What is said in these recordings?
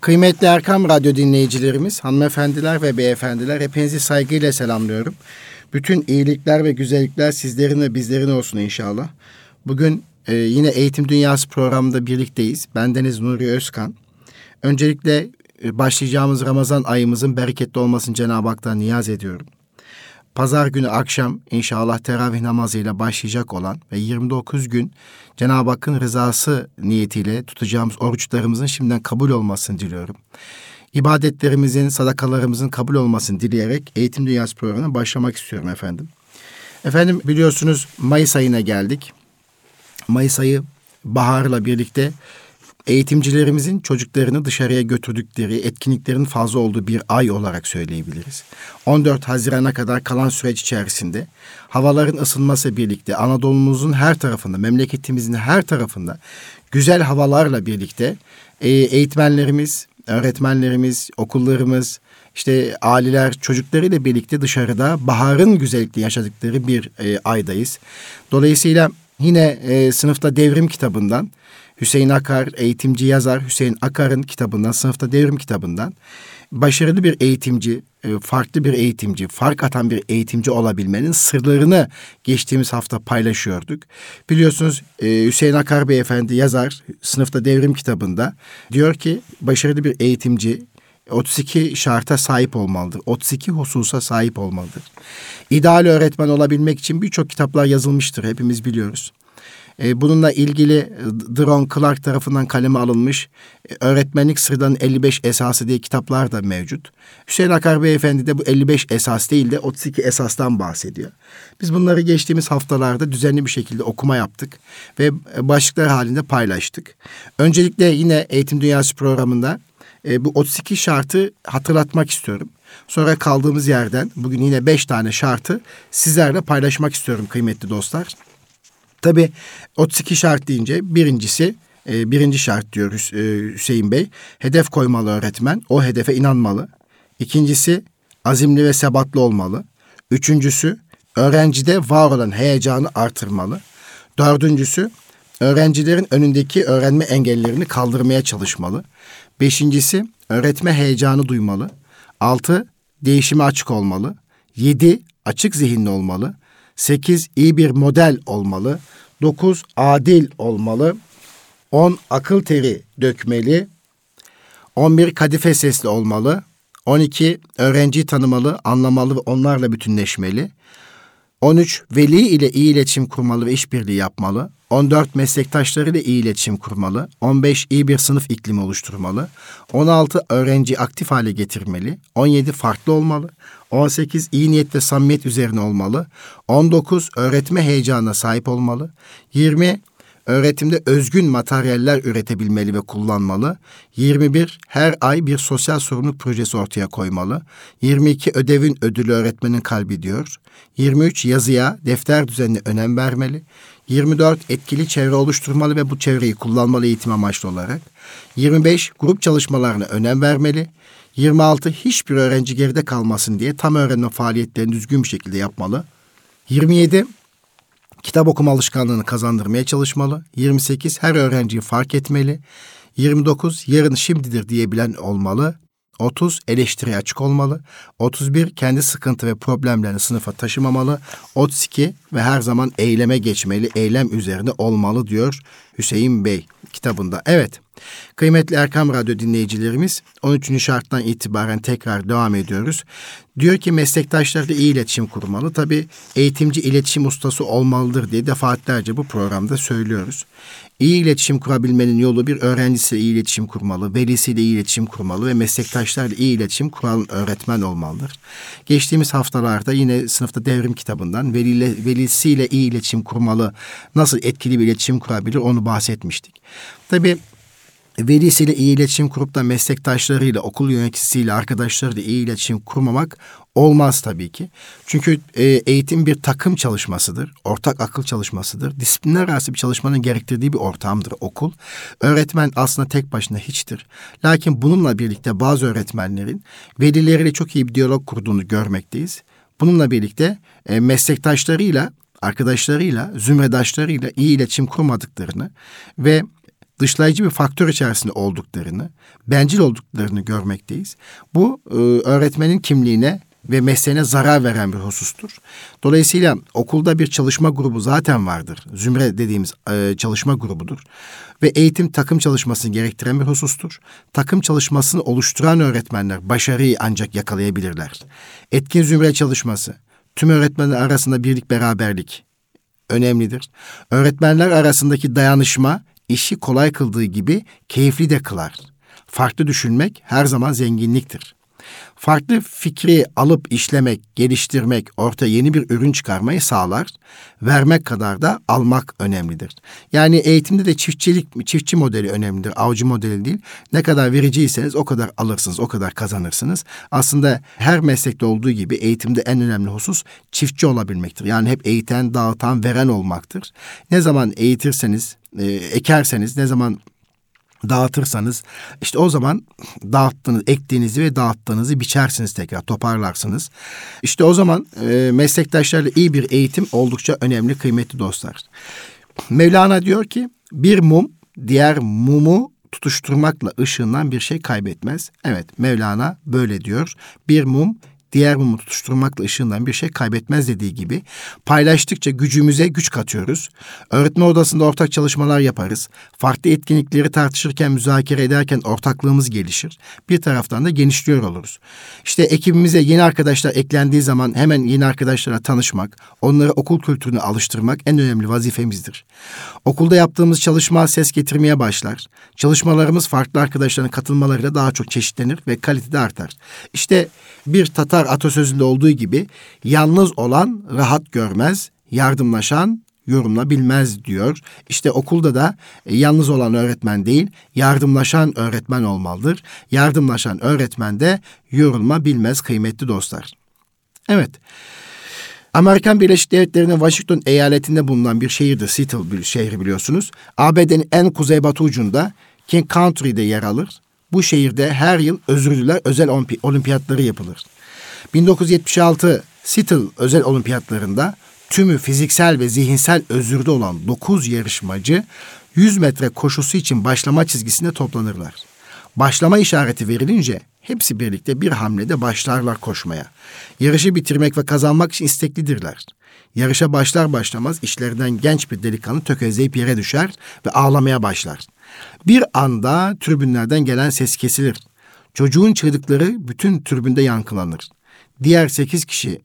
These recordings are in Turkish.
Kıymetli Erkam Radyo dinleyicilerimiz, hanımefendiler ve beyefendiler hepinizi saygıyla selamlıyorum. Bütün iyilikler ve güzellikler sizlerin ve bizlerin olsun inşallah. Bugün e, yine Eğitim Dünyası programında birlikteyiz. Bendeniz Nuri Özkan. Öncelikle e, başlayacağımız Ramazan ayımızın bereketli olmasını Cenab-ı Hak'tan niyaz ediyorum. Pazar günü akşam inşallah teravih namazıyla başlayacak olan ve 29 gün Cenab-ı Hakk'ın rızası niyetiyle tutacağımız oruçlarımızın şimdiden kabul olmasını diliyorum. İbadetlerimizin, sadakalarımızın kabul olmasını dileyerek Eğitim Dünyası programına başlamak istiyorum efendim. Efendim biliyorsunuz Mayıs ayına geldik. Mayıs ayı baharla birlikte eğitimcilerimizin çocuklarını dışarıya götürdükleri etkinliklerin fazla olduğu bir ay olarak söyleyebiliriz. 14 Haziran'a kadar kalan süreç içerisinde havaların ısınması birlikte Anadolu'muzun her tarafında, memleketimizin her tarafında güzel havalarla birlikte e, eğitmenlerimiz, öğretmenlerimiz, okullarımız, işte aileler çocuklarıyla birlikte dışarıda baharın güzellikle yaşadıkları bir e, aydayız. Dolayısıyla yine e, sınıfta devrim kitabından Hüseyin Akar, eğitimci yazar Hüseyin Akar'ın kitabından, sınıfta devrim kitabından başarılı bir eğitimci, e, farklı bir eğitimci, fark atan bir eğitimci olabilmenin sırlarını geçtiğimiz hafta paylaşıyorduk. Biliyorsunuz e, Hüseyin Akar Beyefendi yazar sınıfta devrim kitabında diyor ki başarılı bir eğitimci 32 şarta sahip olmalıdır. 32 hususa sahip olmalıdır. İdeal öğretmen olabilmek için birçok kitaplar yazılmıştır. Hepimiz biliyoruz. E, bununla ilgili e, Dron Clark tarafından kaleme alınmış e, Öğretmenlik Sırlarının 55 Esası diye kitaplar da mevcut. Hüseyin Akar Beyefendi de bu 55 esas değil de 32 esastan bahsediyor. Biz bunları geçtiğimiz haftalarda düzenli bir şekilde okuma yaptık ve başlıklar halinde paylaştık. Öncelikle yine Eğitim Dünyası programında bu 32 şartı hatırlatmak istiyorum. Sonra kaldığımız yerden bugün yine beş tane şartı sizlerle paylaşmak istiyorum kıymetli dostlar. Tabi 32 şart deyince birincisi e, birinci şart diyor e, Hüseyin Bey. Hedef koymalı öğretmen. O hedefe inanmalı. İkincisi azimli ve sebatlı olmalı. Üçüncüsü öğrencide var olan heyecanı artırmalı. Dördüncüsü öğrencilerin önündeki öğrenme engellerini kaldırmaya çalışmalı. Beşincisi öğretme heyecanı duymalı. Altı değişime açık olmalı. Yedi açık zihinli olmalı. 8 iyi bir model olmalı. 9 adil olmalı. 10 akıl teri dökmeli. 11 kadife sesli olmalı. 12 öğrenciyi tanımalı, anlamalı ve onlarla bütünleşmeli. 13 veli ile iyi iletişim kurmalı ve işbirliği yapmalı. 14 meslektaşlarıyla iyi iletişim kurmalı. 15 iyi bir sınıf iklimi oluşturmalı. 16 öğrenci aktif hale getirmeli. 17 farklı olmalı. 18 iyi niyet ve samimiyet üzerine olmalı. 19 öğretme heyecanına sahip olmalı. 20 öğretimde özgün materyaller üretebilmeli ve kullanmalı. 21 her ay bir sosyal sorumluluk projesi ortaya koymalı. 22 ödevin ödülü öğretmenin kalbi diyor. 23 yazıya, defter düzenine önem vermeli. 24 etkili çevre oluşturmalı ve bu çevreyi kullanmalı eğitim amaçlı olarak. 25 grup çalışmalarına önem vermeli. 26 hiçbir öğrenci geride kalmasın diye tam öğrenme faaliyetlerini düzgün bir şekilde yapmalı. 27 kitap okuma alışkanlığını kazandırmaya çalışmalı. 28 her öğrenciyi fark etmeli. 29 yarın şimdidir diyebilen olmalı. 30 eleştiri açık olmalı. 31 kendi sıkıntı ve problemlerini sınıfa taşımamalı. 32 ve her zaman eyleme geçmeli, eylem üzerinde olmalı diyor Hüseyin Bey kitabında. Evet. Kıymetli Erkam Radyo dinleyicilerimiz 13. şarttan itibaren tekrar devam ediyoruz. Diyor ki meslektaşlarla iyi iletişim kurmalı. Tabi eğitimci iletişim ustası olmalıdır diye defaatlerce bu programda söylüyoruz. İyi iletişim kurabilmenin yolu bir öğrencisiyle iyi iletişim kurmalı, velisiyle iyi iletişim kurmalı ve meslektaşlarla iyi iletişim kuran öğretmen olmalıdır. Geçtiğimiz haftalarda yine sınıfta devrim kitabından veliyle, velisiyle iyi iletişim kurmalı, nasıl etkili bir iletişim kurabilir onu bahsetmiştik. Tabii velisiyle iyi iletişim kurup da meslektaşlarıyla, okul yöneticisiyle, arkadaşlarıyla iyi iletişim kurmamak olmaz tabii ki. Çünkü e, eğitim bir takım çalışmasıdır, ortak akıl çalışmasıdır. Disiplinler arası bir çalışmanın gerektirdiği bir ortamdır okul. Öğretmen aslında tek başına hiçtir. Lakin bununla birlikte bazı öğretmenlerin velileriyle çok iyi bir diyalog kurduğunu görmekteyiz. Bununla birlikte e, meslektaşlarıyla, arkadaşlarıyla, zümredaşlarıyla iyi iletişim kurmadıklarını ve dışlayıcı bir faktör içerisinde olduklarını, bencil olduklarını görmekteyiz. Bu e, öğretmenin kimliğine ve mesleğine zarar veren bir husustur. Dolayısıyla okulda bir çalışma grubu zaten vardır. Zümre dediğimiz e, çalışma grubudur. Ve eğitim takım çalışmasını gerektiren bir husustur. Takım çalışmasını oluşturan öğretmenler başarıyı ancak yakalayabilirler. Etkin zümre çalışması, tüm öğretmenler arasında birlik beraberlik önemlidir. Öğretmenler arasındaki dayanışma işi kolay kıldığı gibi keyifli de kılar. Farklı düşünmek her zaman zenginliktir. Farklı fikri alıp işlemek, geliştirmek, ortaya yeni bir ürün çıkarmayı sağlar. Vermek kadar da almak önemlidir. Yani eğitimde de çiftçilik, çiftçi modeli önemlidir, avcı modeli değil. Ne kadar vericiyseniz o kadar alırsınız, o kadar kazanırsınız. Aslında her meslekte olduğu gibi eğitimde en önemli husus çiftçi olabilmektir. Yani hep eğiten, dağıtan, veren olmaktır. Ne zaman eğitirseniz, e, ekerseniz, ne zaman dağıtırsanız işte o zaman dağıttığınız, ektiğinizi ve dağıttığınızı biçersiniz tekrar, toparlarsınız. İşte o zaman e, meslektaşlarla iyi bir eğitim oldukça önemli, kıymetli dostlar. Mevlana diyor ki bir mum diğer mumu tutuşturmakla ışığından bir şey kaybetmez. Evet Mevlana böyle diyor. Bir mum diğer mumu tutuşturmakla ışığından bir şey kaybetmez dediği gibi paylaştıkça gücümüze güç katıyoruz. Öğretme odasında ortak çalışmalar yaparız. Farklı etkinlikleri tartışırken, müzakere ederken ortaklığımız gelişir. Bir taraftan da genişliyor oluruz. İşte ekibimize yeni arkadaşlar eklendiği zaman hemen yeni arkadaşlara tanışmak, onları okul kültürüne alıştırmak en önemli vazifemizdir. Okulda yaptığımız çalışma ses getirmeye başlar. Çalışmalarımız farklı arkadaşların katılmalarıyla daha çok çeşitlenir ve kalitede artar. İşte bir Tatar atasözünde olduğu gibi yalnız olan rahat görmez, yardımlaşan yorumla bilmez diyor. İşte okulda da e, yalnız olan öğretmen değil, yardımlaşan öğretmen olmalıdır. Yardımlaşan öğretmen de yorulma bilmez kıymetli dostlar. Evet. Amerikan Birleşik Devletleri'nin Washington eyaletinde bulunan bir şehirdir. Seattle şehri biliyorsunuz. ABD'nin en kuzeybatı ucunda King Country'de yer alır. Bu şehirde her yıl özürlüler özel olimpiyatları yapılır. 1976 Seattle özel olimpiyatlarında tümü fiziksel ve zihinsel özürde olan 9 yarışmacı 100 metre koşusu için başlama çizgisinde toplanırlar. Başlama işareti verilince hepsi birlikte bir hamlede başlarlar koşmaya. Yarışı bitirmek ve kazanmak için isteklidirler. Yarışa başlar başlamaz işlerinden genç bir delikanlı tökezleyip yere düşer ve ağlamaya başlar. Bir anda tribünlerden gelen ses kesilir. Çocuğun çığlıkları bütün tribünde yankılanır. Diğer sekiz kişi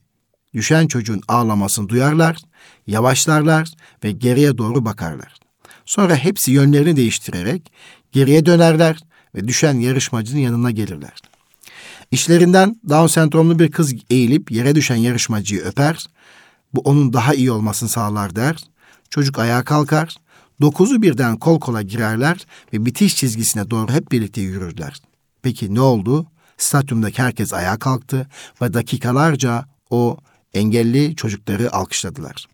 düşen çocuğun ağlamasını duyarlar, yavaşlarlar ve geriye doğru bakarlar. Sonra hepsi yönlerini değiştirerek geriye dönerler ve düşen yarışmacının yanına gelirler. İşlerinden Down sendromlu bir kız eğilip yere düşen yarışmacıyı öper, bu onun daha iyi olmasını sağlar der. Çocuk ayağa kalkar, dokuzu birden kol kola girerler ve bitiş çizgisine doğru hep birlikte yürürler. Peki ne oldu? Stadyumdaki herkes ayağa kalktı ve dakikalarca o engelli çocukları alkışladılar.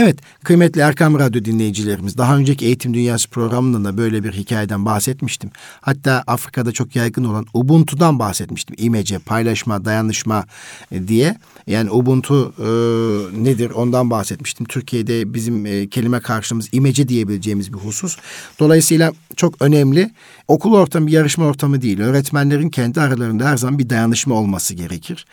Evet, kıymetli Erkam Radyo dinleyicilerimiz, daha önceki Eğitim Dünyası programında da böyle bir hikayeden bahsetmiştim. Hatta Afrika'da çok yaygın olan Ubuntu'dan bahsetmiştim. İmece, paylaşma, dayanışma e, diye. Yani Ubuntu e, nedir ondan bahsetmiştim. Türkiye'de bizim e, kelime karşılığımız imece diyebileceğimiz bir husus. Dolayısıyla çok önemli. Okul ortamı bir yarışma ortamı değil. Öğretmenlerin kendi aralarında her zaman bir dayanışma olması gerekir.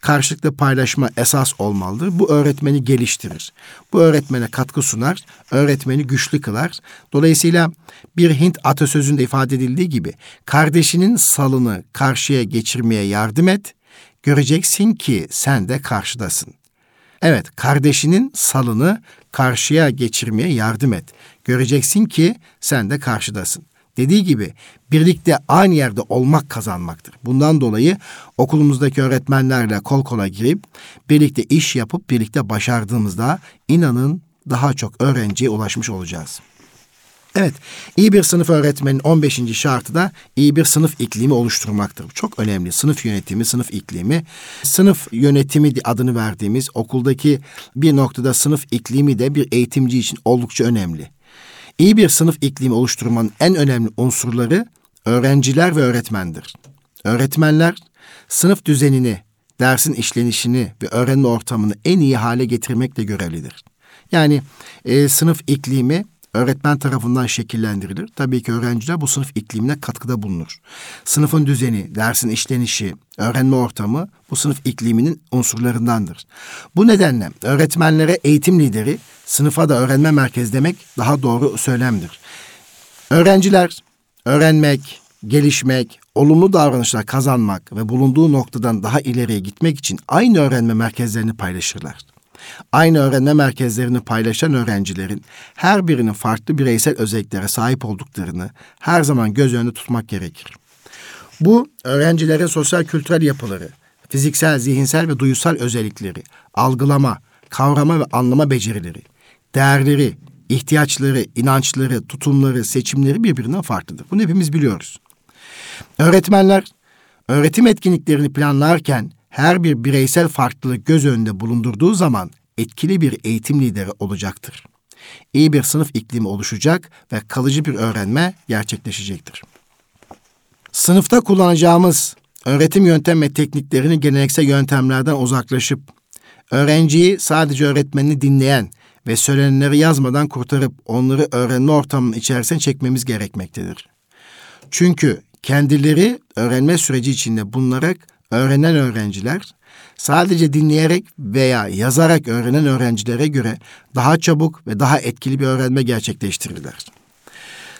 Karşılıklı paylaşma esas olmalıdır. Bu öğretmeni geliştirir. Bu öğretmene katkı sunar, öğretmeni güçlü kılar. Dolayısıyla bir Hint atasözünde ifade edildiği gibi kardeşinin salını karşıya geçirmeye yardım et, göreceksin ki sen de karşıdasın. Evet, kardeşinin salını karşıya geçirmeye yardım et. Göreceksin ki sen de karşıdasın. Dediği gibi birlikte aynı yerde olmak kazanmaktır. Bundan dolayı okulumuzdaki öğretmenlerle kol kola girip birlikte iş yapıp birlikte başardığımızda inanın daha çok öğrenciye ulaşmış olacağız. Evet, iyi bir sınıf öğretmenin 15. şartı da iyi bir sınıf iklimi oluşturmaktır. Çok önemli. Sınıf yönetimi, sınıf iklimi. Sınıf yönetimi adını verdiğimiz okuldaki bir noktada sınıf iklimi de bir eğitimci için oldukça önemli. İyi bir sınıf iklimi oluşturmanın en önemli unsurları öğrenciler ve öğretmendir. Öğretmenler sınıf düzenini, dersin işlenişini ve öğrenme ortamını en iyi hale getirmekle görevlidir. Yani e, sınıf iklimi öğretmen tarafından şekillendirilir. Tabii ki öğrenciler bu sınıf iklimine katkıda bulunur. Sınıfın düzeni, dersin işlenişi, öğrenme ortamı bu sınıf ikliminin unsurlarındandır. Bu nedenle öğretmenlere eğitim lideri, sınıfa da öğrenme merkezi demek daha doğru söylemdir. Öğrenciler öğrenmek, gelişmek, olumlu davranışlar kazanmak ve bulunduğu noktadan daha ileriye gitmek için aynı öğrenme merkezlerini paylaşırlar. Aynı öğrenme merkezlerini paylaşan öğrencilerin her birinin farklı bireysel özelliklere sahip olduklarını her zaman göz önünde tutmak gerekir. Bu öğrencilerin sosyal kültürel yapıları, fiziksel, zihinsel ve duysal özellikleri, algılama, kavrama ve anlama becerileri, değerleri, ihtiyaçları, inançları, tutumları, seçimleri birbirinden farklıdır. Bunu hepimiz biliyoruz. Öğretmenler öğretim etkinliklerini planlarken her bir bireysel farklılık göz önünde bulundurduğu zaman etkili bir eğitim lideri olacaktır. İyi bir sınıf iklimi oluşacak ve kalıcı bir öğrenme gerçekleşecektir. Sınıfta kullanacağımız öğretim yöntem ve tekniklerini geleneksel yöntemlerden uzaklaşıp öğrenciyi sadece öğretmenini dinleyen ve söylenenleri yazmadan kurtarıp onları öğrenme ortamının içerisine çekmemiz gerekmektedir. Çünkü kendileri öğrenme süreci içinde bulunarak öğrenen öğrenciler sadece dinleyerek veya yazarak öğrenen öğrencilere göre daha çabuk ve daha etkili bir öğrenme gerçekleştirirler.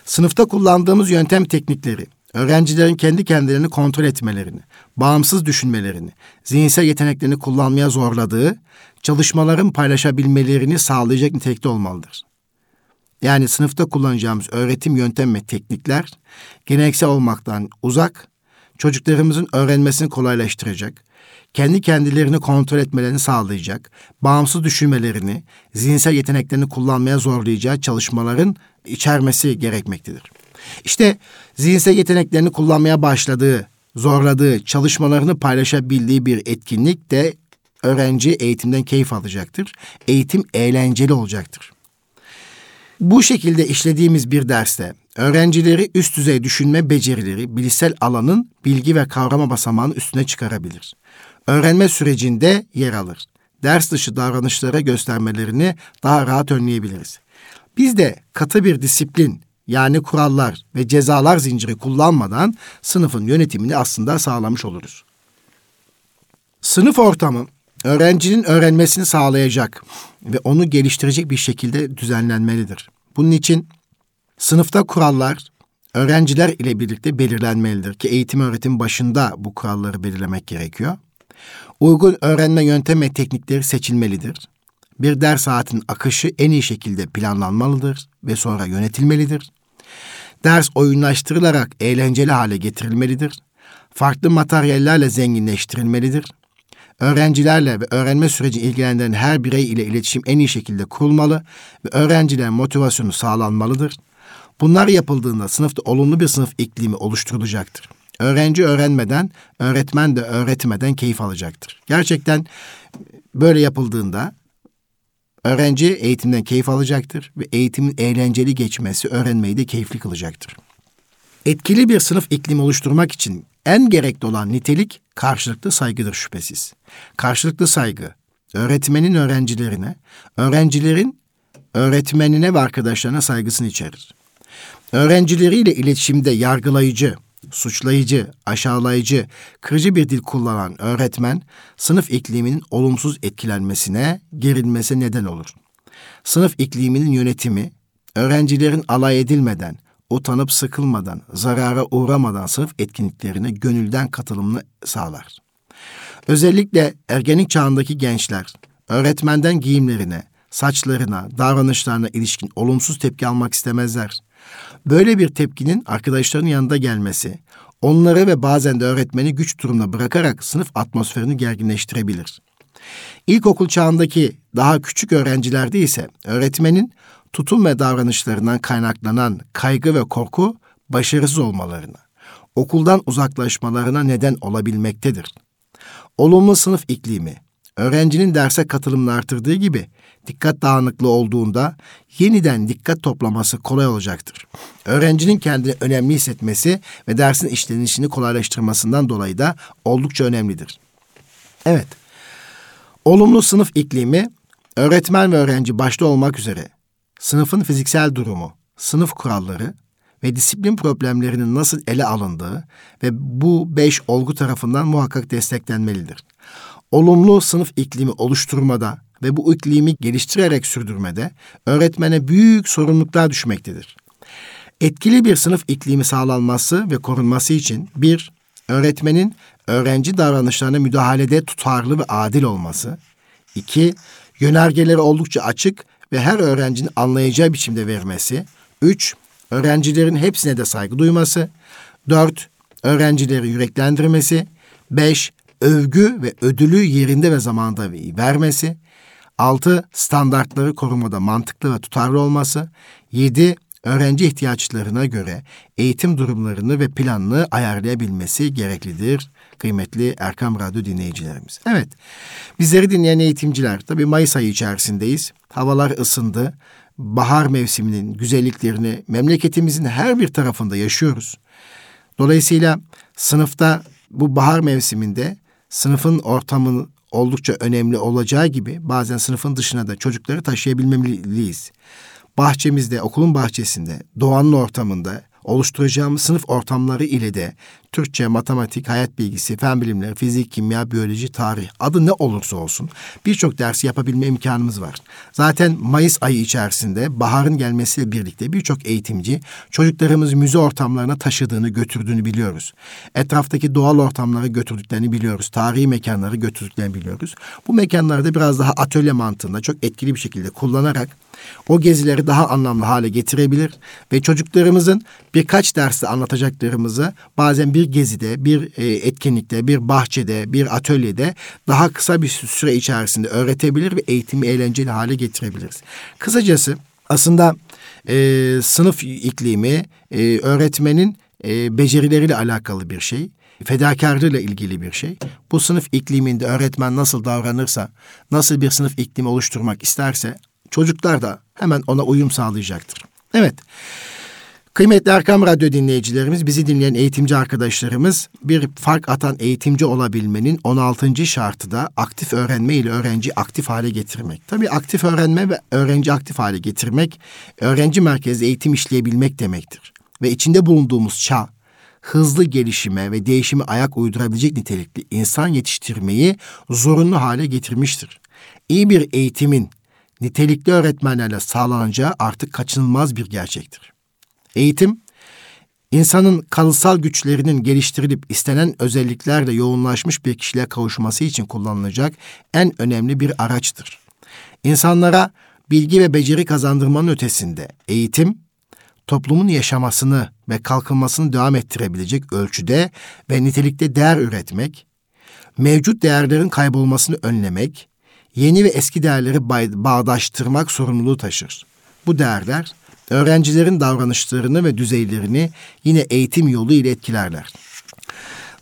Sınıfta kullandığımız yöntem teknikleri, öğrencilerin kendi kendilerini kontrol etmelerini, bağımsız düşünmelerini, zihinsel yeteneklerini kullanmaya zorladığı, çalışmaların paylaşabilmelerini sağlayacak nitelikte olmalıdır. Yani sınıfta kullanacağımız öğretim yöntem ve teknikler geleneksel olmaktan uzak, çocuklarımızın öğrenmesini kolaylaştıracak, kendi kendilerini kontrol etmelerini sağlayacak, bağımsız düşünmelerini, zihinsel yeteneklerini kullanmaya zorlayacağı çalışmaların içermesi gerekmektedir. İşte zihinsel yeteneklerini kullanmaya başladığı, zorladığı, çalışmalarını paylaşabildiği bir etkinlik de öğrenci eğitimden keyif alacaktır. Eğitim eğlenceli olacaktır. Bu şekilde işlediğimiz bir derste öğrencileri üst düzey düşünme becerileri bilişsel alanın bilgi ve kavrama basamağının üstüne çıkarabilir. Öğrenme sürecinde yer alır. Ders dışı davranışlara göstermelerini daha rahat önleyebiliriz. Biz de katı bir disiplin yani kurallar ve cezalar zinciri kullanmadan sınıfın yönetimini aslında sağlamış oluruz. Sınıf ortamı öğrencinin öğrenmesini sağlayacak ve onu geliştirecek bir şekilde düzenlenmelidir. Bunun için sınıfta kurallar öğrenciler ile birlikte belirlenmelidir ki eğitim öğretim başında bu kuralları belirlemek gerekiyor. Uygun öğrenme yöntem ve teknikleri seçilmelidir. Bir ders saatinin akışı en iyi şekilde planlanmalıdır ve sonra yönetilmelidir. Ders oyunlaştırılarak eğlenceli hale getirilmelidir. Farklı materyallerle zenginleştirilmelidir. Öğrencilerle ve öğrenme süreci ilgilendiren her birey ile iletişim en iyi şekilde kurulmalı ve öğrencilerin motivasyonu sağlanmalıdır. Bunlar yapıldığında sınıfta olumlu bir sınıf iklimi oluşturulacaktır. Öğrenci öğrenmeden, öğretmen de öğretmeden keyif alacaktır. Gerçekten böyle yapıldığında öğrenci eğitimden keyif alacaktır ve eğitimin eğlenceli geçmesi öğrenmeyi de keyifli kılacaktır. Etkili bir sınıf iklimi oluşturmak için en gerekli olan nitelik karşılıklı saygıdır şüphesiz. Karşılıklı saygı, öğretmenin öğrencilerine, öğrencilerin öğretmenine ve arkadaşlarına saygısını içerir. Öğrencileriyle iletişimde yargılayıcı, suçlayıcı, aşağılayıcı, kırıcı bir dil kullanan öğretmen, sınıf ikliminin olumsuz etkilenmesine, gerilmesi neden olur. Sınıf ikliminin yönetimi, öğrencilerin alay edilmeden, utanıp sıkılmadan, zarara uğramadan sınıf etkinliklerine gönülden katılımını sağlar. Özellikle ergenlik çağındaki gençler, öğretmenden giyimlerine, saçlarına, davranışlarına ilişkin olumsuz tepki almak istemezler. Böyle bir tepkinin arkadaşlarının yanında gelmesi, onları ve bazen de öğretmeni güç durumuna bırakarak sınıf atmosferini gerginleştirebilir. İlkokul çağındaki daha küçük öğrencilerde ise öğretmenin tutum ve davranışlarından kaynaklanan kaygı ve korku başarısız olmalarına, okuldan uzaklaşmalarına neden olabilmektedir. Olumlu sınıf iklimi, öğrencinin derse katılımını artırdığı gibi dikkat dağınıklığı olduğunda yeniden dikkat toplaması kolay olacaktır. Öğrencinin kendini önemli hissetmesi ve dersin işlenişini kolaylaştırmasından dolayı da oldukça önemlidir. Evet, olumlu sınıf iklimi öğretmen ve öğrenci başta olmak üzere sınıfın fiziksel durumu, sınıf kuralları ve disiplin problemlerinin nasıl ele alındığı ve bu beş olgu tarafından muhakkak desteklenmelidir. Olumlu sınıf iklimi oluşturmada ve bu iklimi geliştirerek sürdürmede öğretmene büyük sorumluluklar düşmektedir. Etkili bir sınıf iklimi sağlanması ve korunması için bir, öğretmenin öğrenci davranışlarına müdahalede tutarlı ve adil olması. iki, yönergeleri oldukça açık ve her öğrencinin anlayacağı biçimde vermesi. Üç, öğrencilerin hepsine de saygı duyması. Dört, öğrencileri yüreklendirmesi. Beş, övgü ve ödülü yerinde ve zamanda vermesi. Altı, standartları korumada mantıklı ve tutarlı olması. Yedi, öğrenci ihtiyaçlarına göre eğitim durumlarını ve planını ayarlayabilmesi gereklidir kıymetli Erkam Radyo dinleyicilerimiz. Evet, bizleri dinleyen eğitimciler, tabii Mayıs ayı içerisindeyiz. Havalar ısındı. Bahar mevsiminin güzelliklerini memleketimizin her bir tarafında yaşıyoruz. Dolayısıyla sınıfta bu bahar mevsiminde sınıfın ortamının oldukça önemli olacağı gibi bazen sınıfın dışına da çocukları taşıyabilmeliyiz. Bahçemizde, okulun bahçesinde, doğanın ortamında oluşturacağımız sınıf ortamları ile de Türkçe, matematik, hayat bilgisi, fen bilimleri, fizik, kimya, biyoloji, tarih adı ne olursa olsun birçok dersi yapabilme imkanımız var. Zaten Mayıs ayı içerisinde baharın gelmesiyle birlikte birçok eğitimci çocuklarımız müze ortamlarına taşıdığını, götürdüğünü biliyoruz. Etraftaki doğal ortamları götürdüklerini biliyoruz. Tarihi mekanları götürdüklerini biliyoruz. Bu mekanlarda biraz daha atölye mantığında çok etkili bir şekilde kullanarak o gezileri daha anlamlı hale getirebilir ve çocuklarımızın birkaç derste anlatacaklarımızı bazen bir gezide, bir e, etkinlikte, bir bahçede, bir atölyede daha kısa bir süre içerisinde öğretebilir ve eğitimi eğlenceli hale getirebiliriz. Kısacası aslında e, sınıf iklimi e, öğretmenin e, becerileriyle alakalı bir şey fedakarlığıyla ilgili bir şey. Bu sınıf ikliminde öğretmen nasıl davranırsa, nasıl bir sınıf iklimi oluşturmak isterse çocuklar da hemen ona uyum sağlayacaktır. Evet. Kıymetli Erkam Radyo dinleyicilerimiz, bizi dinleyen eğitimci arkadaşlarımız bir fark atan eğitimci olabilmenin 16. şartı da aktif öğrenme ile öğrenci aktif hale getirmek. Tabii aktif öğrenme ve öğrenci aktif hale getirmek, öğrenci merkezli eğitim işleyebilmek demektir. Ve içinde bulunduğumuz çağ, hızlı gelişime ve değişime ayak uydurabilecek nitelikli insan yetiştirmeyi zorunlu hale getirmiştir. İyi bir eğitimin nitelikli öğretmenlerle sağlanacağı artık kaçınılmaz bir gerçektir. Eğitim, insanın kalıtsal güçlerinin geliştirilip istenen özelliklerle yoğunlaşmış bir kişiliğe kavuşması için kullanılacak en önemli bir araçtır. İnsanlara bilgi ve beceri kazandırmanın ötesinde eğitim, toplumun yaşamasını ve kalkınmasını devam ettirebilecek ölçüde ve nitelikte değer üretmek, mevcut değerlerin kaybolmasını önlemek, yeni ve eski değerleri bağdaştırmak sorumluluğu taşır. Bu değerler öğrencilerin davranışlarını ve düzeylerini yine eğitim yolu ile etkilerler.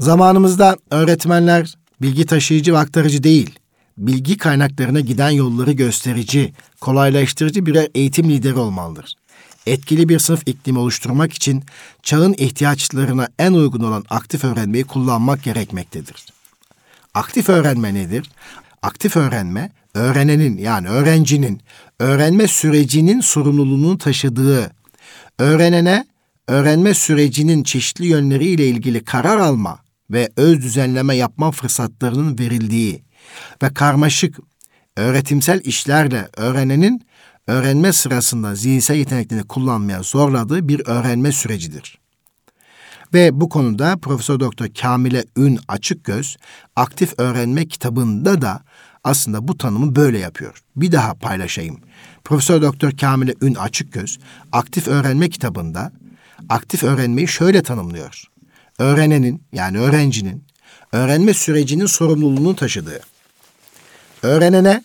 Zamanımızda öğretmenler bilgi taşıyıcı ve aktarıcı değil, bilgi kaynaklarına giden yolları gösterici, kolaylaştırıcı birer eğitim lideri olmalıdır. Etkili bir sınıf iklimi oluşturmak için çağın ihtiyaçlarına en uygun olan aktif öğrenmeyi kullanmak gerekmektedir. Aktif öğrenme nedir? Aktif öğrenme, öğrenenin yani öğrencinin öğrenme sürecinin sorumluluğunu taşıdığı, öğrenene öğrenme sürecinin çeşitli yönleriyle ilgili karar alma ve öz düzenleme yapma fırsatlarının verildiği ve karmaşık öğretimsel işlerle öğrenenin öğrenme sırasında zihinsel yeteneklerini kullanmaya zorladığı bir öğrenme sürecidir. Ve bu konuda Profesör Doktor Kamile Ün Açıkgöz Aktif Öğrenme kitabında da aslında bu tanımı böyle yapıyor. Bir daha paylaşayım. Profesör Doktor Kamile Ün Açıkgöz Aktif Öğrenme kitabında aktif öğrenmeyi şöyle tanımlıyor. Öğrenenin yani öğrencinin öğrenme sürecinin sorumluluğunu taşıdığı, öğrenene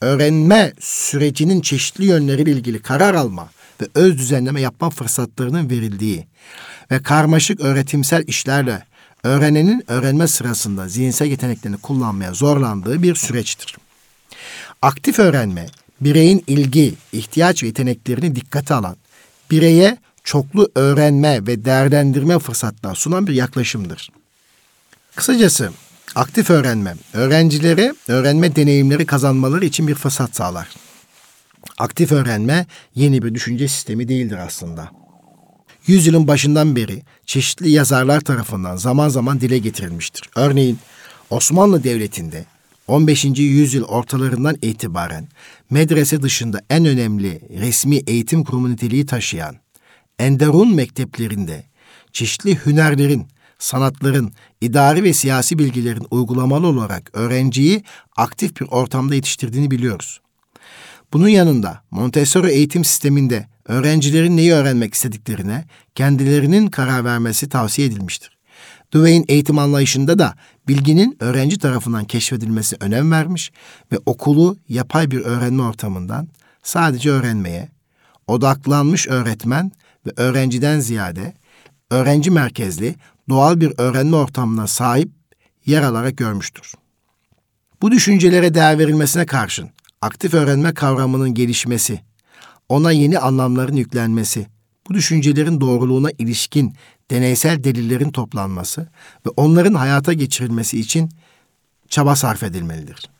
öğrenme sürecinin çeşitli yönleriyle ilgili karar alma ve öz düzenleme yapma fırsatlarının verildiği ve karmaşık öğretimsel işlerle öğrenenin öğrenme sırasında zihinsel yeteneklerini kullanmaya zorlandığı bir süreçtir. Aktif öğrenme, bireyin ilgi, ihtiyaç ve yeteneklerini dikkate alan, bireye çoklu öğrenme ve değerlendirme fırsatlar sunan bir yaklaşımdır. Kısacası aktif öğrenme, öğrencilere öğrenme deneyimleri kazanmaları için bir fırsat sağlar. Aktif öğrenme yeni bir düşünce sistemi değildir aslında. Yüzyılın başından beri çeşitli yazarlar tarafından zaman zaman dile getirilmiştir. Örneğin Osmanlı Devleti'nde 15. yüzyıl ortalarından itibaren medrese dışında en önemli resmi eğitim kurumu niteliği taşıyan Enderun mekteplerinde çeşitli hünerlerin, sanatların, idari ve siyasi bilgilerin uygulamalı olarak öğrenciyi aktif bir ortamda yetiştirdiğini biliyoruz. Bunun yanında Montessori eğitim sisteminde öğrencilerin neyi öğrenmek istediklerine kendilerinin karar vermesi tavsiye edilmiştir. Dwayne eğitim anlayışında da bilginin öğrenci tarafından keşfedilmesi önem vermiş ve okulu yapay bir öğrenme ortamından sadece öğrenmeye, odaklanmış öğretmen ve öğrenciden ziyade öğrenci merkezli doğal bir öğrenme ortamına sahip yer alarak görmüştür. Bu düşüncelere değer verilmesine karşın aktif öğrenme kavramının gelişmesi, ona yeni anlamların yüklenmesi, bu düşüncelerin doğruluğuna ilişkin deneysel delillerin toplanması ve onların hayata geçirilmesi için çaba sarf edilmelidir.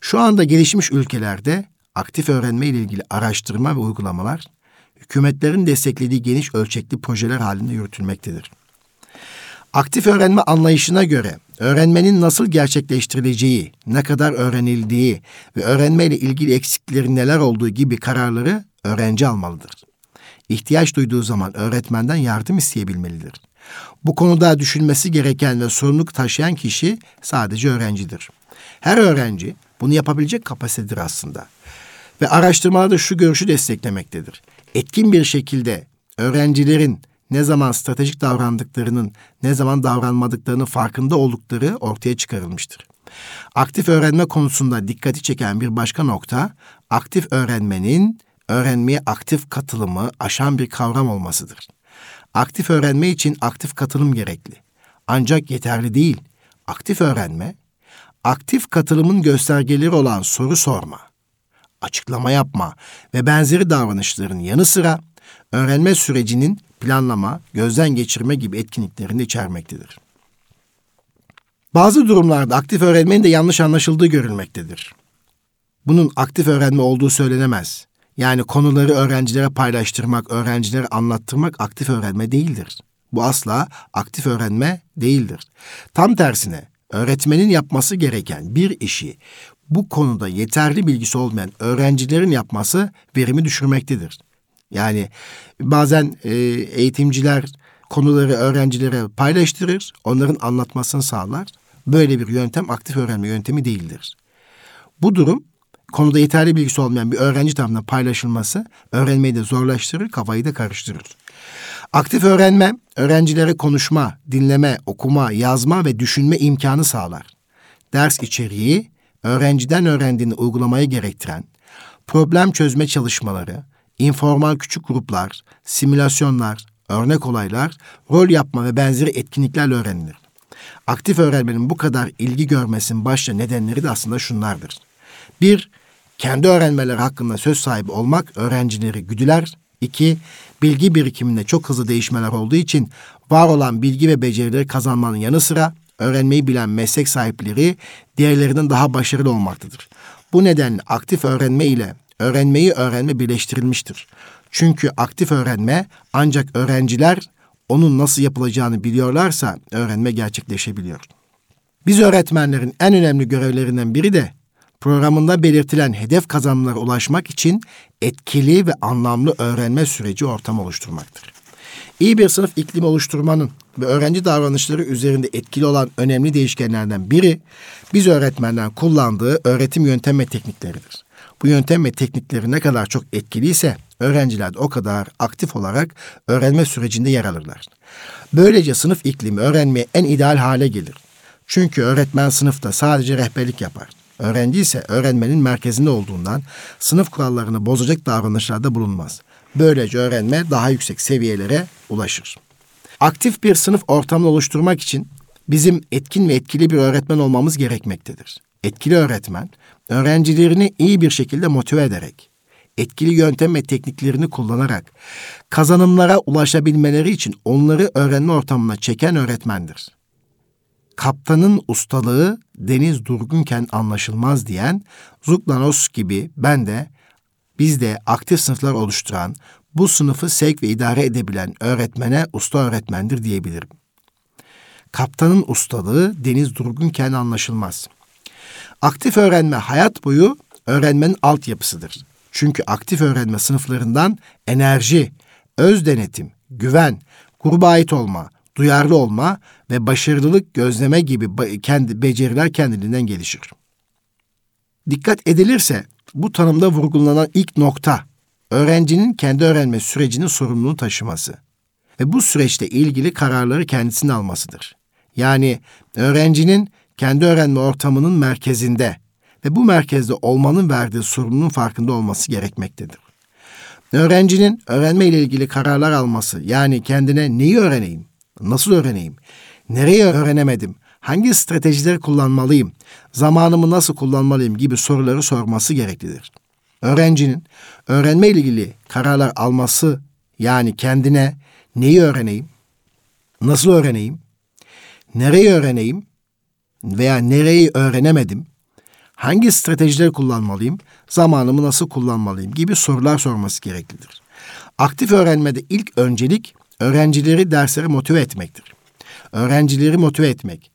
Şu anda gelişmiş ülkelerde aktif öğrenme ile ilgili araştırma ve uygulamalar hükümetlerin desteklediği geniş ölçekli projeler halinde yürütülmektedir. Aktif öğrenme anlayışına göre öğrenmenin nasıl gerçekleştirileceği, ne kadar öğrenildiği ve öğrenmeyle ilgili eksiklerin neler olduğu gibi kararları öğrenci almalıdır. İhtiyaç duyduğu zaman öğretmenden yardım isteyebilmelidir. Bu konuda düşünmesi gereken ve sorumluluk taşıyan kişi sadece öğrencidir. Her öğrenci bunu yapabilecek kapasitedir aslında. Ve araştırmalarda şu görüşü desteklemektedir. Etkin bir şekilde öğrencilerin ne zaman stratejik davrandıklarının, ne zaman davranmadıklarının farkında oldukları ortaya çıkarılmıştır. Aktif öğrenme konusunda dikkati çeken bir başka nokta, aktif öğrenmenin öğrenmeye aktif katılımı aşan bir kavram olmasıdır. Aktif öğrenme için aktif katılım gerekli. Ancak yeterli değil. Aktif öğrenme, aktif katılımın göstergeleri olan soru sorma, açıklama yapma ve benzeri davranışların yanı sıra öğrenme sürecinin planlama, gözden geçirme gibi etkinliklerini içermektedir. Bazı durumlarda aktif öğrenmenin de yanlış anlaşıldığı görülmektedir. Bunun aktif öğrenme olduğu söylenemez. Yani konuları öğrencilere paylaştırmak, öğrencilere anlattırmak aktif öğrenme değildir. Bu asla aktif öğrenme değildir. Tam tersine öğretmenin yapması gereken bir işi bu konuda yeterli bilgisi olmayan öğrencilerin yapması verimi düşürmektedir. Yani bazen e, eğitimciler konuları öğrencilere paylaştırır, onların anlatmasını sağlar. Böyle bir yöntem aktif öğrenme yöntemi değildir. Bu durum konuda yeterli bilgisi olmayan bir öğrenci tarafından paylaşılması öğrenmeyi de zorlaştırır, kafayı da karıştırır. Aktif öğrenme, öğrencilere konuşma, dinleme, okuma, yazma ve düşünme imkanı sağlar. Ders içeriği, öğrenciden öğrendiğini uygulamaya gerektiren, problem çözme çalışmaları, informal küçük gruplar, simülasyonlar, örnek olaylar, rol yapma ve benzeri etkinliklerle öğrenilir. Aktif öğrenmenin bu kadar ilgi görmesinin başta nedenleri de aslında şunlardır. Bir, kendi öğrenmeleri hakkında söz sahibi olmak öğrencileri güdüler. İki, bilgi birikiminde çok hızlı değişmeler olduğu için var olan bilgi ve becerileri kazanmanın yanı sıra öğrenmeyi bilen meslek sahipleri diğerlerinden daha başarılı olmaktadır. Bu nedenle aktif öğrenme ile öğrenmeyi öğrenme birleştirilmiştir. Çünkü aktif öğrenme ancak öğrenciler onun nasıl yapılacağını biliyorlarsa öğrenme gerçekleşebiliyor. Biz öğretmenlerin en önemli görevlerinden biri de programında belirtilen hedef kazanımlara ulaşmak için etkili ve anlamlı öğrenme süreci ortam oluşturmaktır. İyi bir sınıf iklimi oluşturmanın ve öğrenci davranışları üzerinde etkili olan önemli değişkenlerden biri biz öğretmenler kullandığı öğretim yöntem ve teknikleridir. Bu yöntem ve teknikleri ne kadar çok etkiliyse öğrenciler de o kadar aktif olarak öğrenme sürecinde yer alırlar. Böylece sınıf iklimi öğrenmeye en ideal hale gelir. Çünkü öğretmen sınıfta sadece rehberlik yapar. Öğrenci ise öğrenmenin merkezinde olduğundan sınıf kurallarını bozacak davranışlarda bulunmaz. Böylece öğrenme daha yüksek seviyelere ulaşır. Aktif bir sınıf ortamını oluşturmak için bizim etkin ve etkili bir öğretmen olmamız gerekmektedir. Etkili öğretmen, öğrencilerini iyi bir şekilde motive ederek, etkili yöntem ve tekniklerini kullanarak kazanımlara ulaşabilmeleri için onları öğrenme ortamına çeken öğretmendir. Kaptanın ustalığı deniz durgunken anlaşılmaz diyen Zuklanos gibi ben de bizde aktif sınıflar oluşturan, bu sınıfı sevk ve idare edebilen öğretmene usta öğretmendir diyebilirim. Kaptanın ustalığı deniz durgunken anlaşılmaz. Aktif öğrenme hayat boyu öğrenmenin altyapısıdır. Çünkü aktif öğrenme sınıflarından enerji, öz denetim, güven, gruba ait olma, duyarlı olma ve başarılılık gözleme gibi kendi beceriler kendiliğinden gelişir. Dikkat edilirse bu tanımda vurgulanan ilk nokta öğrencinin kendi öğrenme sürecinin sorumluluğunu taşıması ve bu süreçte ilgili kararları kendisinin almasıdır. Yani öğrencinin kendi öğrenme ortamının merkezinde ve bu merkezde olmanın verdiği sorumluluğun farkında olması gerekmektedir. Öğrencinin öğrenme ile ilgili kararlar alması yani kendine neyi öğreneyim, nasıl öğreneyim, nereye öğrenemedim, hangi stratejileri kullanmalıyım, zamanımı nasıl kullanmalıyım gibi soruları sorması gereklidir. Öğrencinin öğrenme ile ilgili kararlar alması yani kendine neyi öğreneyim, nasıl öğreneyim, nereyi öğreneyim veya nereyi öğrenemedim, hangi stratejileri kullanmalıyım, zamanımı nasıl kullanmalıyım gibi sorular sorması gereklidir. Aktif öğrenmede ilk öncelik öğrencileri derslere motive etmektir. Öğrencileri motive etmek,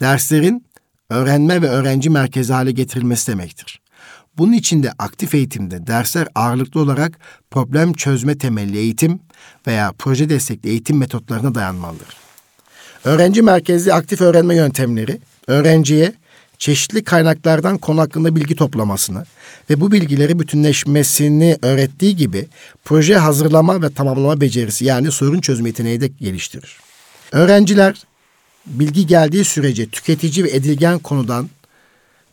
derslerin öğrenme ve öğrenci merkezi hale getirilmesi demektir. Bunun için de aktif eğitimde dersler ağırlıklı olarak problem çözme temelli eğitim veya proje destekli eğitim metotlarına dayanmalıdır. Öğrenci merkezli aktif öğrenme yöntemleri öğrenciye çeşitli kaynaklardan konu hakkında bilgi toplamasını ve bu bilgileri bütünleşmesini öğrettiği gibi proje hazırlama ve tamamlama becerisi yani sorun çözme yeteneği de geliştirir. Öğrenciler bilgi geldiği sürece tüketici ve edilgen konudan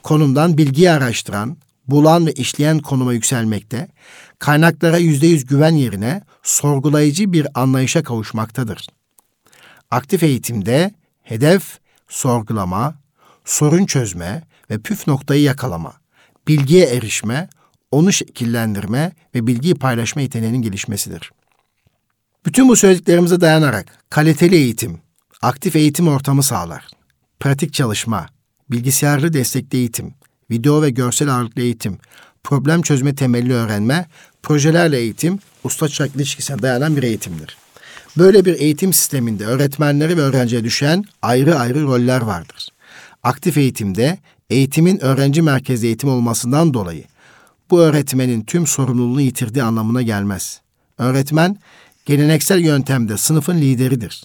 konumdan bilgiyi araştıran, bulan ve işleyen konuma yükselmekte, kaynaklara yüzde yüz güven yerine sorgulayıcı bir anlayışa kavuşmaktadır. Aktif eğitimde hedef sorgulama, sorun çözme ve püf noktayı yakalama, bilgiye erişme, onu şekillendirme ve bilgiyi paylaşma yeteneğinin gelişmesidir. Bütün bu söylediklerimize dayanarak kaliteli eğitim, aktif eğitim ortamı sağlar. Pratik çalışma, bilgisayarlı destekli eğitim, video ve görsel ağırlıklı eğitim, problem çözme temelli öğrenme, projelerle eğitim, usta çırak ilişkisine dayanan bir eğitimdir. Böyle bir eğitim sisteminde öğretmenlere ve öğrenciye düşen ayrı ayrı roller vardır. Aktif eğitimde eğitimin öğrenci merkezli eğitim olmasından dolayı bu öğretmenin tüm sorumluluğunu yitirdiği anlamına gelmez. Öğretmen geleneksel yöntemde sınıfın lideridir.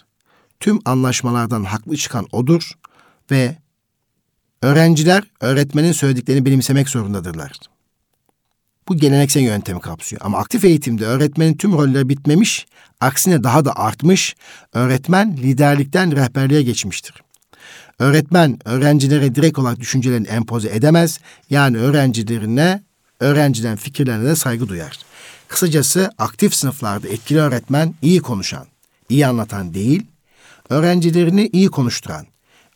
Tüm anlaşmalardan haklı çıkan odur ve öğrenciler öğretmenin söylediklerini benimsemek zorundadırlar. Bu geleneksel yöntemi kapsıyor. Ama aktif eğitimde öğretmenin tüm rolleri bitmemiş, aksine daha da artmış, öğretmen liderlikten rehberliğe geçmiştir. Öğretmen öğrencilere direkt olarak düşüncelerini empoze edemez. Yani öğrencilerine, öğrenciden fikirlerine de saygı duyar. Kısacası aktif sınıflarda etkili öğretmen iyi konuşan, iyi anlatan değil, öğrencilerini iyi konuşturan,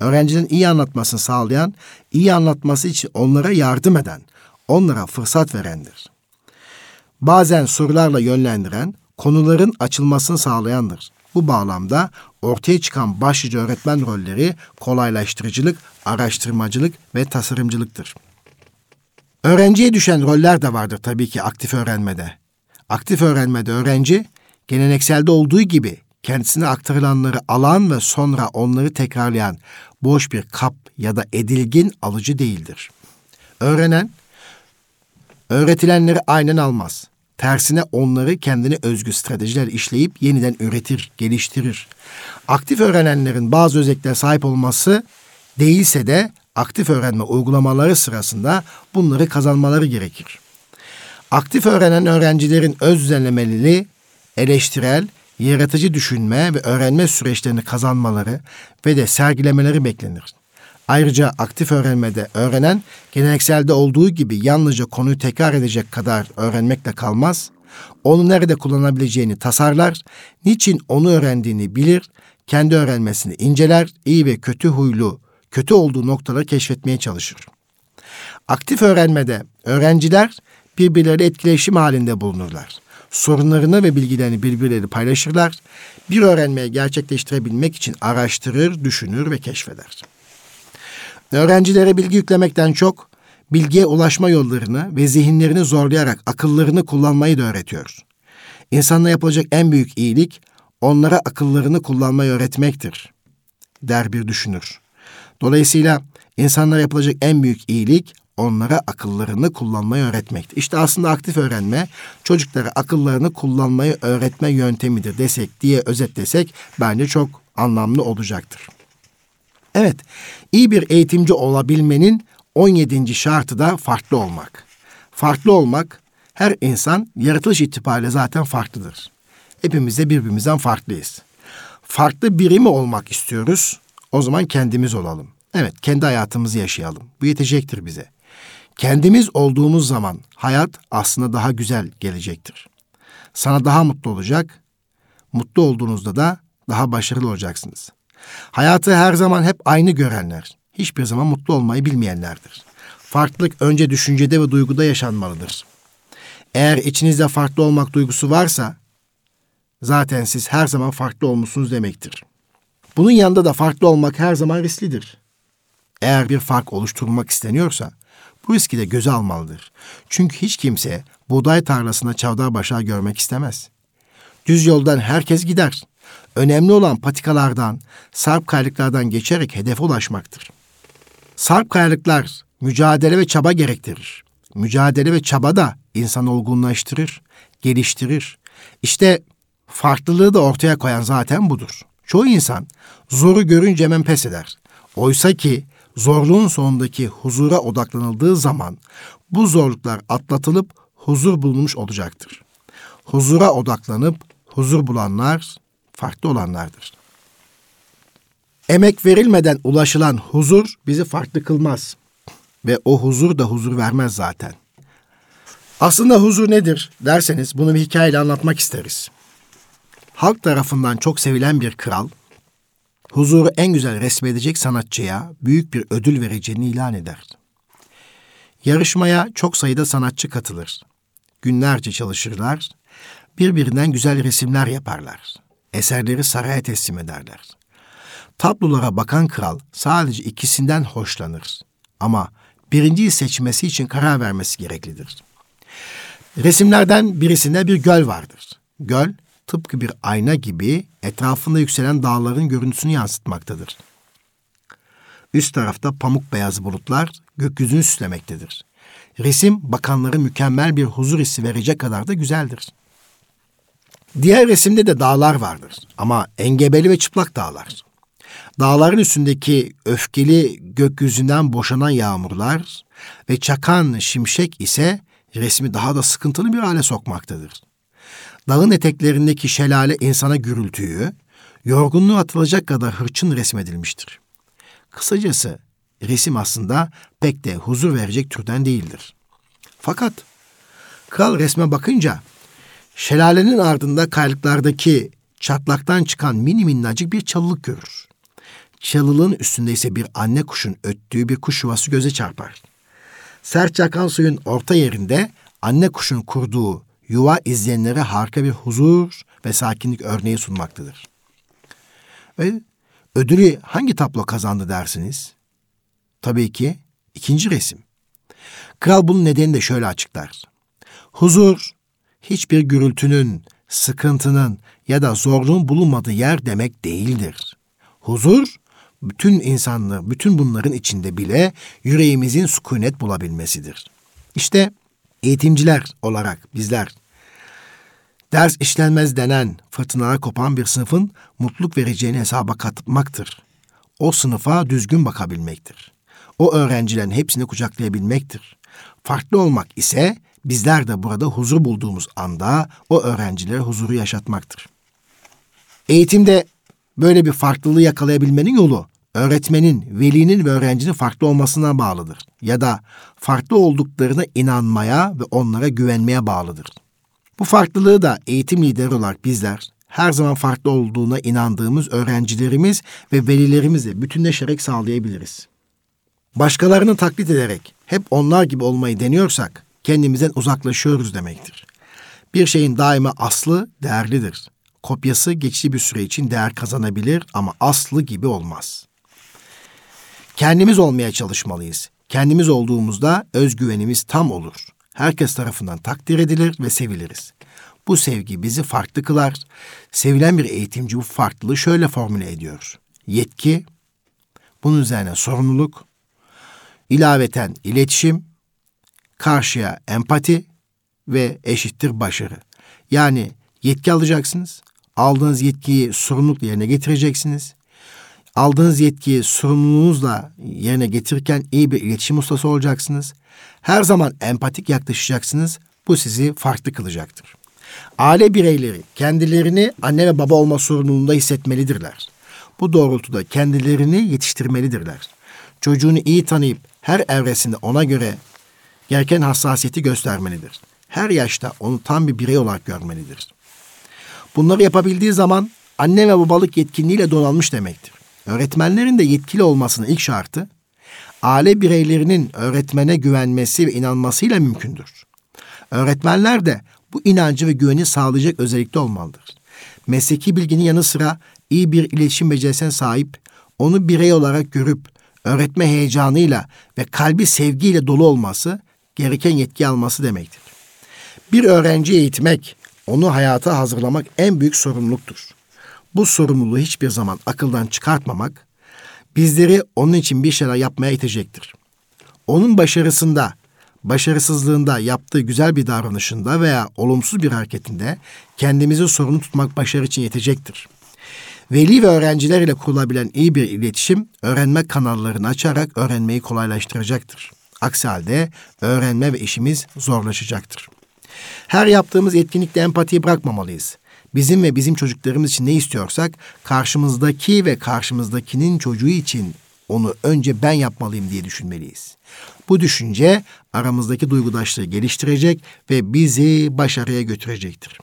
öğrencinin iyi anlatmasını sağlayan, iyi anlatması için onlara yardım eden, onlara fırsat verendir. Bazen sorularla yönlendiren, konuların açılmasını sağlayandır. Bu bağlamda ortaya çıkan başlıca öğretmen rolleri kolaylaştırıcılık, araştırmacılık ve tasarımcılıktır. Öğrenciye düşen roller de vardır tabii ki aktif öğrenmede. Aktif öğrenmede öğrenci gelenekselde olduğu gibi kendisine aktarılanları alan ve sonra onları tekrarlayan boş bir kap ya da edilgin alıcı değildir. Öğrenen öğretilenleri aynen almaz. Tersine onları kendine özgü stratejiler işleyip yeniden üretir, geliştirir. Aktif öğrenenlerin bazı özelliklere sahip olması değilse de aktif öğrenme uygulamaları sırasında bunları kazanmaları gerekir. Aktif öğrenen öğrencilerin öz düzenlemeliliği, eleştirel, yaratıcı düşünme ve öğrenme süreçlerini kazanmaları ve de sergilemeleri beklenir. Ayrıca aktif öğrenmede öğrenen gelenekselde olduğu gibi yalnızca konuyu tekrar edecek kadar öğrenmekle kalmaz. Onu nerede kullanabileceğini tasarlar, niçin onu öğrendiğini bilir, kendi öğrenmesini inceler, iyi ve kötü huylu, kötü olduğu noktaları keşfetmeye çalışır. Aktif öğrenmede öğrenciler birbirleriyle etkileşim halinde bulunurlar. Sorunlarını ve bilgilerini birbirleri paylaşırlar. Bir öğrenmeyi gerçekleştirebilmek için araştırır, düşünür ve keşfeder. Öğrencilere bilgi yüklemekten çok bilgiye ulaşma yollarını ve zihinlerini zorlayarak akıllarını kullanmayı da öğretiyor. İnsanla yapılacak en büyük iyilik onlara akıllarını kullanmayı öğretmektir, der bir düşünür. Dolayısıyla insanlara yapılacak en büyük iyilik onlara akıllarını kullanmayı öğretmektir. İşte aslında aktif öğrenme çocuklara akıllarını kullanmayı öğretme yöntemidir desek diye özetlesek bence çok anlamlı olacaktır. Evet, iyi bir eğitimci olabilmenin 17. şartı da farklı olmak. Farklı olmak, her insan yaratılış itibariyle zaten farklıdır. Hepimiz de birbirimizden farklıyız. Farklı biri mi olmak istiyoruz? O zaman kendimiz olalım. Evet, kendi hayatımızı yaşayalım. Bu yetecektir bize. Kendimiz olduğumuz zaman hayat aslında daha güzel gelecektir. Sana daha mutlu olacak. Mutlu olduğunuzda da daha başarılı olacaksınız. Hayatı her zaman hep aynı görenler, hiçbir zaman mutlu olmayı bilmeyenlerdir. Farklılık önce düşüncede ve duyguda yaşanmalıdır. Eğer içinizde farklı olmak duygusu varsa, zaten siz her zaman farklı olmuşsunuz demektir. Bunun yanında da farklı olmak her zaman risklidir. Eğer bir fark oluşturulmak isteniyorsa, bu riski de göze almalıdır. Çünkü hiç kimse buğday tarlasına çavdar başağı görmek istemez. Düz yoldan herkes gider. Önemli olan patikalardan, sarp kayalıklardan geçerek hedefe ulaşmaktır. Sarp kayalıklar mücadele ve çaba gerektirir. Mücadele ve çaba da insanı olgunlaştırır, geliştirir. İşte farklılığı da ortaya koyan zaten budur. Çoğu insan zoru görünce hemen pes eder. Oysa ki zorluğun sonundaki huzura odaklanıldığı zaman bu zorluklar atlatılıp huzur bulunmuş olacaktır. Huzura odaklanıp huzur bulanlar farklı olanlardır. Emek verilmeden ulaşılan huzur bizi farklı kılmaz ve o huzur da huzur vermez zaten. Aslında huzur nedir derseniz bunu bir hikayeyle anlatmak isteriz. Halk tarafından çok sevilen bir kral, huzuru en güzel resmedecek sanatçıya büyük bir ödül vereceğini ilan eder. Yarışmaya çok sayıda sanatçı katılır. Günlerce çalışırlar, birbirinden güzel resimler yaparlar. Eserleri saraya teslim ederler. Tablolara bakan kral sadece ikisinden hoşlanır. Ama birinciyi seçmesi için karar vermesi gereklidir. Resimlerden birisinde bir göl vardır. Göl tıpkı bir ayna gibi etrafında yükselen dağların görüntüsünü yansıtmaktadır. Üst tarafta pamuk beyaz bulutlar gökyüzünü süslemektedir. Resim bakanları mükemmel bir huzur hissi verecek kadar da güzeldir. Diğer resimde de dağlar vardır ama engebeli ve çıplak dağlar. Dağların üstündeki öfkeli gökyüzünden boşanan yağmurlar ve çakan şimşek ise resmi daha da sıkıntılı bir hale sokmaktadır. Dağın eteklerindeki şelale insana gürültüyü, yorgunluğu atılacak kadar hırçın resmedilmiştir. Kısacası resim aslında pek de huzur verecek türden değildir. Fakat kral resme bakınca şelalenin ardında kayalıklardaki çatlaktan çıkan mini minnacık bir çalılık görür. Çalılığın üstünde ise bir anne kuşun öttüğü bir kuş yuvası göze çarpar. Sert çakan suyun orta yerinde anne kuşun kurduğu yuva izleyenlere harika bir huzur ve sakinlik örneği sunmaktadır. Ve ödülü hangi tablo kazandı dersiniz? Tabii ki ikinci resim. Kral bunun nedenini de şöyle açıklar. Huzur, hiçbir gürültünün, sıkıntının ya da zorluğun bulunmadığı yer demek değildir. Huzur, bütün insanlığı, bütün bunların içinde bile yüreğimizin sükunet bulabilmesidir. İşte eğitimciler olarak bizler ders işlenmez denen fırtınalar kopan bir sınıfın mutluluk vereceğini hesaba katmaktır. O sınıfa düzgün bakabilmektir. O öğrencilerin hepsini kucaklayabilmektir. Farklı olmak ise bizler de burada huzur bulduğumuz anda o öğrencilere huzuru yaşatmaktır. Eğitimde böyle bir farklılığı yakalayabilmenin yolu öğretmenin, velinin ve öğrencinin farklı olmasına bağlıdır. Ya da farklı olduklarına inanmaya ve onlara güvenmeye bağlıdır. Bu farklılığı da eğitim lideri olarak bizler her zaman farklı olduğuna inandığımız öğrencilerimiz ve velilerimizle bütünleşerek sağlayabiliriz. Başkalarını taklit ederek hep onlar gibi olmayı deniyorsak kendimizden uzaklaşıyoruz demektir. Bir şeyin daima aslı değerlidir. Kopyası geçici bir süre için değer kazanabilir ama aslı gibi olmaz. Kendimiz olmaya çalışmalıyız. Kendimiz olduğumuzda özgüvenimiz tam olur. Herkes tarafından takdir edilir ve seviliriz. Bu sevgi bizi farklı kılar. Sevilen bir eğitimci bu farklılığı şöyle formüle ediyor. Yetki, bunun üzerine sorumluluk, ilaveten iletişim, karşıya empati ve eşittir başarı. Yani yetki alacaksınız. Aldığınız yetkiyi sorumlulukla yerine getireceksiniz. Aldığınız yetkiyi sorumluluğunuzla yerine getirirken iyi bir iletişim ustası olacaksınız. Her zaman empatik yaklaşacaksınız. Bu sizi farklı kılacaktır. Aile bireyleri kendilerini anne ve baba olma sorumluluğunda hissetmelidirler. Bu doğrultuda kendilerini yetiştirmelidirler. Çocuğunu iyi tanıyıp her evresinde ona göre gereken hassasiyeti göstermelidir. Her yaşta onu tam bir birey olarak görmelidir. Bunları yapabildiği zaman anne ve babalık yetkinliğiyle donanmış demektir. Öğretmenlerin de yetkili olmasının ilk şartı, aile bireylerinin öğretmene güvenmesi ve inanmasıyla mümkündür. Öğretmenler de bu inancı ve güveni sağlayacak özellikte olmalıdır. Mesleki bilginin yanı sıra iyi bir iletişim becerisine sahip, onu birey olarak görüp öğretme heyecanıyla ve kalbi sevgiyle dolu olması, gereken yetki alması demektir. Bir öğrenci eğitmek, onu hayata hazırlamak en büyük sorumluluktur. Bu sorumluluğu hiçbir zaman akıldan çıkartmamak, bizleri onun için bir şeyler yapmaya itecektir. Onun başarısında, başarısızlığında yaptığı güzel bir davranışında veya olumsuz bir hareketinde kendimizi sorumlu tutmak başarı için yetecektir. Veli ve öğrenciler ile kurulabilen iyi bir iletişim, öğrenme kanallarını açarak öğrenmeyi kolaylaştıracaktır. Aksi halde öğrenme ve işimiz zorlaşacaktır. Her yaptığımız etkinlikte empatiyi bırakmamalıyız. Bizim ve bizim çocuklarımız için ne istiyorsak karşımızdaki ve karşımızdakinin çocuğu için onu önce ben yapmalıyım diye düşünmeliyiz. Bu düşünce aramızdaki duygudaşlığı geliştirecek ve bizi başarıya götürecektir.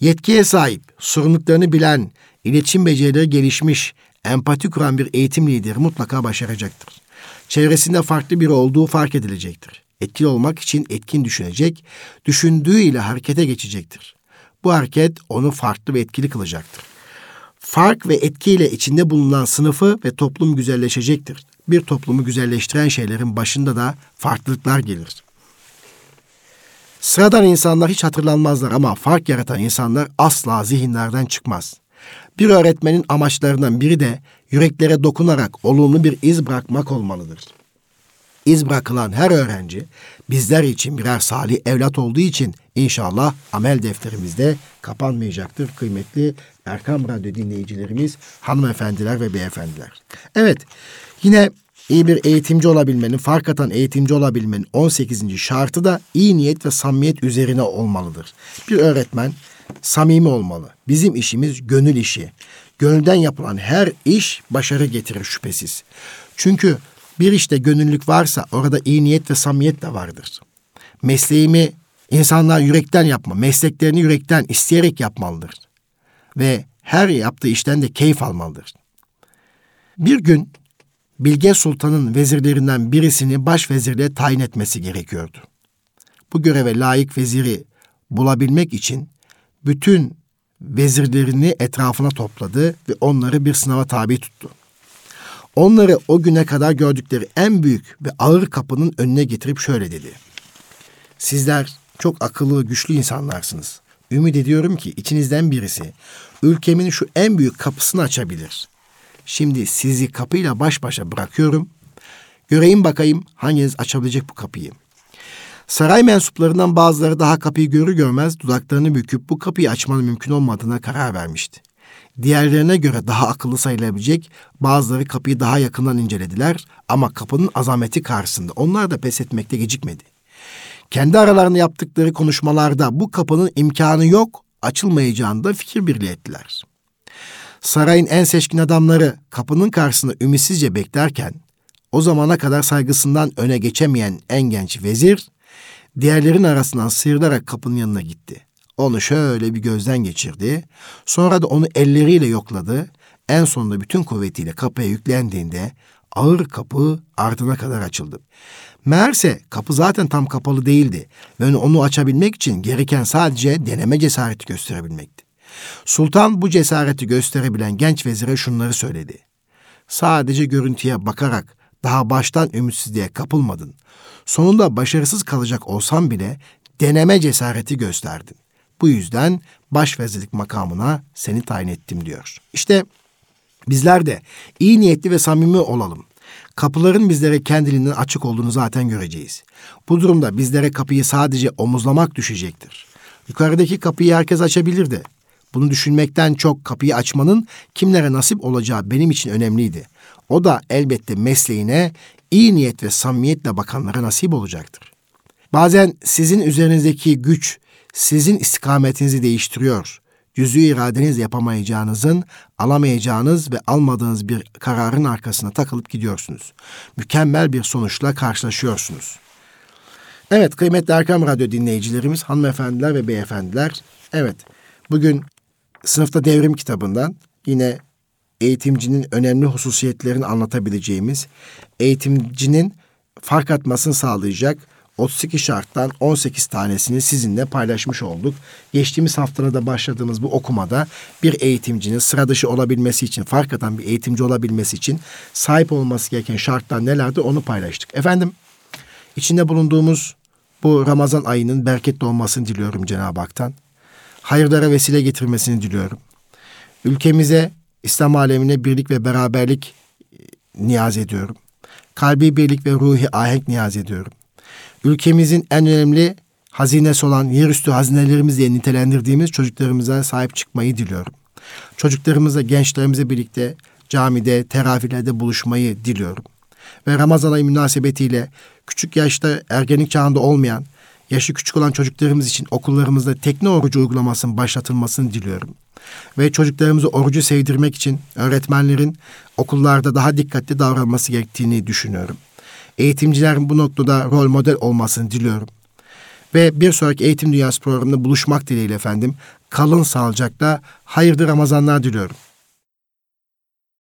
Yetkiye sahip, sorumluluklarını bilen, iletişim becerileri gelişmiş, empati kuran bir eğitim lideri mutlaka başaracaktır. Çevresinde farklı biri olduğu fark edilecektir. Etkili olmak için etkin düşünecek, düşündüğüyle harekete geçecektir. Bu hareket onu farklı ve etkili kılacaktır. Fark ve etkiyle içinde bulunan sınıfı ve toplum güzelleşecektir. Bir toplumu güzelleştiren şeylerin başında da farklılıklar gelir. Sıradan insanlar hiç hatırlanmazlar ama fark yaratan insanlar asla zihinlerden çıkmaz. Bir öğretmenin amaçlarından biri de yüreklere dokunarak olumlu bir iz bırakmak olmalıdır. İz bırakılan her öğrenci bizler için birer salih evlat olduğu için inşallah amel defterimizde kapanmayacaktır kıymetli Erkam Radyo dinleyicilerimiz, hanımefendiler ve beyefendiler. Evet, yine iyi bir eğitimci olabilmenin, fark atan eğitimci olabilmenin 18. şartı da iyi niyet ve samimiyet üzerine olmalıdır. Bir öğretmen samimi olmalı. Bizim işimiz gönül işi. Gönülden yapılan her iş başarı getirir şüphesiz. Çünkü bir işte gönüllülük varsa orada iyi niyet ve samimiyet de vardır. Mesleğimi insanlar yürekten yapma, mesleklerini yürekten isteyerek yapmalıdır. Ve her yaptığı işten de keyif almalıdır. Bir gün Bilge Sultan'ın vezirlerinden birisini baş vezirliğe tayin etmesi gerekiyordu. Bu göreve layık veziri bulabilmek için bütün vezirlerini etrafına topladı ve onları bir sınava tabi tuttu. Onları o güne kadar gördükleri en büyük ve ağır kapının önüne getirip şöyle dedi. Sizler çok akıllı, güçlü insanlarsınız. Ümit ediyorum ki içinizden birisi ülkemin şu en büyük kapısını açabilir. Şimdi sizi kapıyla baş başa bırakıyorum. Göreyim bakayım hanginiz açabilecek bu kapıyı. Saray mensuplarından bazıları daha kapıyı görür görmez dudaklarını büküp bu kapıyı açmanın mümkün olmadığına karar vermişti. Diğerlerine göre daha akıllı sayılabilecek bazıları kapıyı daha yakından incelediler ama kapının azameti karşısında onlar da pes etmekte gecikmedi. Kendi aralarında yaptıkları konuşmalarda bu kapının imkanı yok, açılmayacağını da fikir birliği ettiler. Sarayın en seçkin adamları kapının karşısında ümitsizce beklerken, o zamana kadar saygısından öne geçemeyen en genç vezir, diğerlerin arasından sıyrılarak kapının yanına gitti. Onu şöyle bir gözden geçirdi. Sonra da onu elleriyle yokladı. En sonunda bütün kuvvetiyle kapıya yüklendiğinde ağır kapı ardına kadar açıldı. Meğerse kapı zaten tam kapalı değildi ve onu açabilmek için gereken sadece deneme cesareti gösterebilmekti. Sultan bu cesareti gösterebilen genç vezire şunları söyledi. Sadece görüntüye bakarak Daha baştan ümitsizliğe kapılmadın. Sonunda başarısız kalacak olsam bile deneme cesareti gösterdin. Bu yüzden başvezirlik makamına seni tayin ettim diyor. İşte bizler de iyi niyetli ve samimi olalım. Kapıların bizlere kendiliğinden açık olduğunu zaten göreceğiz. Bu durumda bizlere kapıyı sadece omuzlamak düşecektir. Yukarıdaki kapıyı herkes açabilir de. Bunu düşünmekten çok kapıyı açmanın kimlere nasip olacağı benim için önemliydi. O da elbette mesleğine iyi niyet ve samimiyetle bakanlara nasip olacaktır. Bazen sizin üzerinizdeki güç sizin istikametinizi değiştiriyor. Cüzü iradeniz yapamayacağınızın, alamayacağınız ve almadığınız bir kararın arkasına takılıp gidiyorsunuz. Mükemmel bir sonuçla karşılaşıyorsunuz. Evet kıymetli Erkam Radyo dinleyicilerimiz, hanımefendiler ve beyefendiler. Evet bugün sınıfta devrim kitabından yine eğitimcinin önemli hususiyetlerini anlatabileceğimiz, eğitimcinin fark atmasını sağlayacak 32 şarttan 18 tanesini sizinle paylaşmış olduk. Geçtiğimiz haftada başladığımız bu okumada bir eğitimcinin sıra dışı olabilmesi için, fark atan bir eğitimci olabilmesi için sahip olması gereken şartlar nelerdi onu paylaştık. Efendim, içinde bulunduğumuz bu Ramazan ayının bereketli olmasını diliyorum Cenab-ı Hak'tan. Hayırlara vesile getirmesini diliyorum. Ülkemize, İslam alemine birlik ve beraberlik e, niyaz ediyorum. Kalbi birlik ve ruhi ahenk niyaz ediyorum ülkemizin en önemli hazinesi olan yerüstü hazinelerimiz diye nitelendirdiğimiz çocuklarımıza sahip çıkmayı diliyorum. Çocuklarımızla, gençlerimizle birlikte camide, teravihlerde buluşmayı diliyorum. Ve Ramazan ayı münasebetiyle küçük yaşta ergenlik çağında olmayan, yaşı küçük olan çocuklarımız için okullarımızda tekne orucu uygulamasının başlatılmasını diliyorum. Ve çocuklarımızı orucu sevdirmek için öğretmenlerin okullarda daha dikkatli davranması gerektiğini düşünüyorum. Eğitimcilerin bu noktada rol model olmasını diliyorum. Ve bir sonraki Eğitim Dünyası programında buluşmak dileğiyle efendim. Kalın sağlıcakla hayırlı Ramazanlar diliyorum.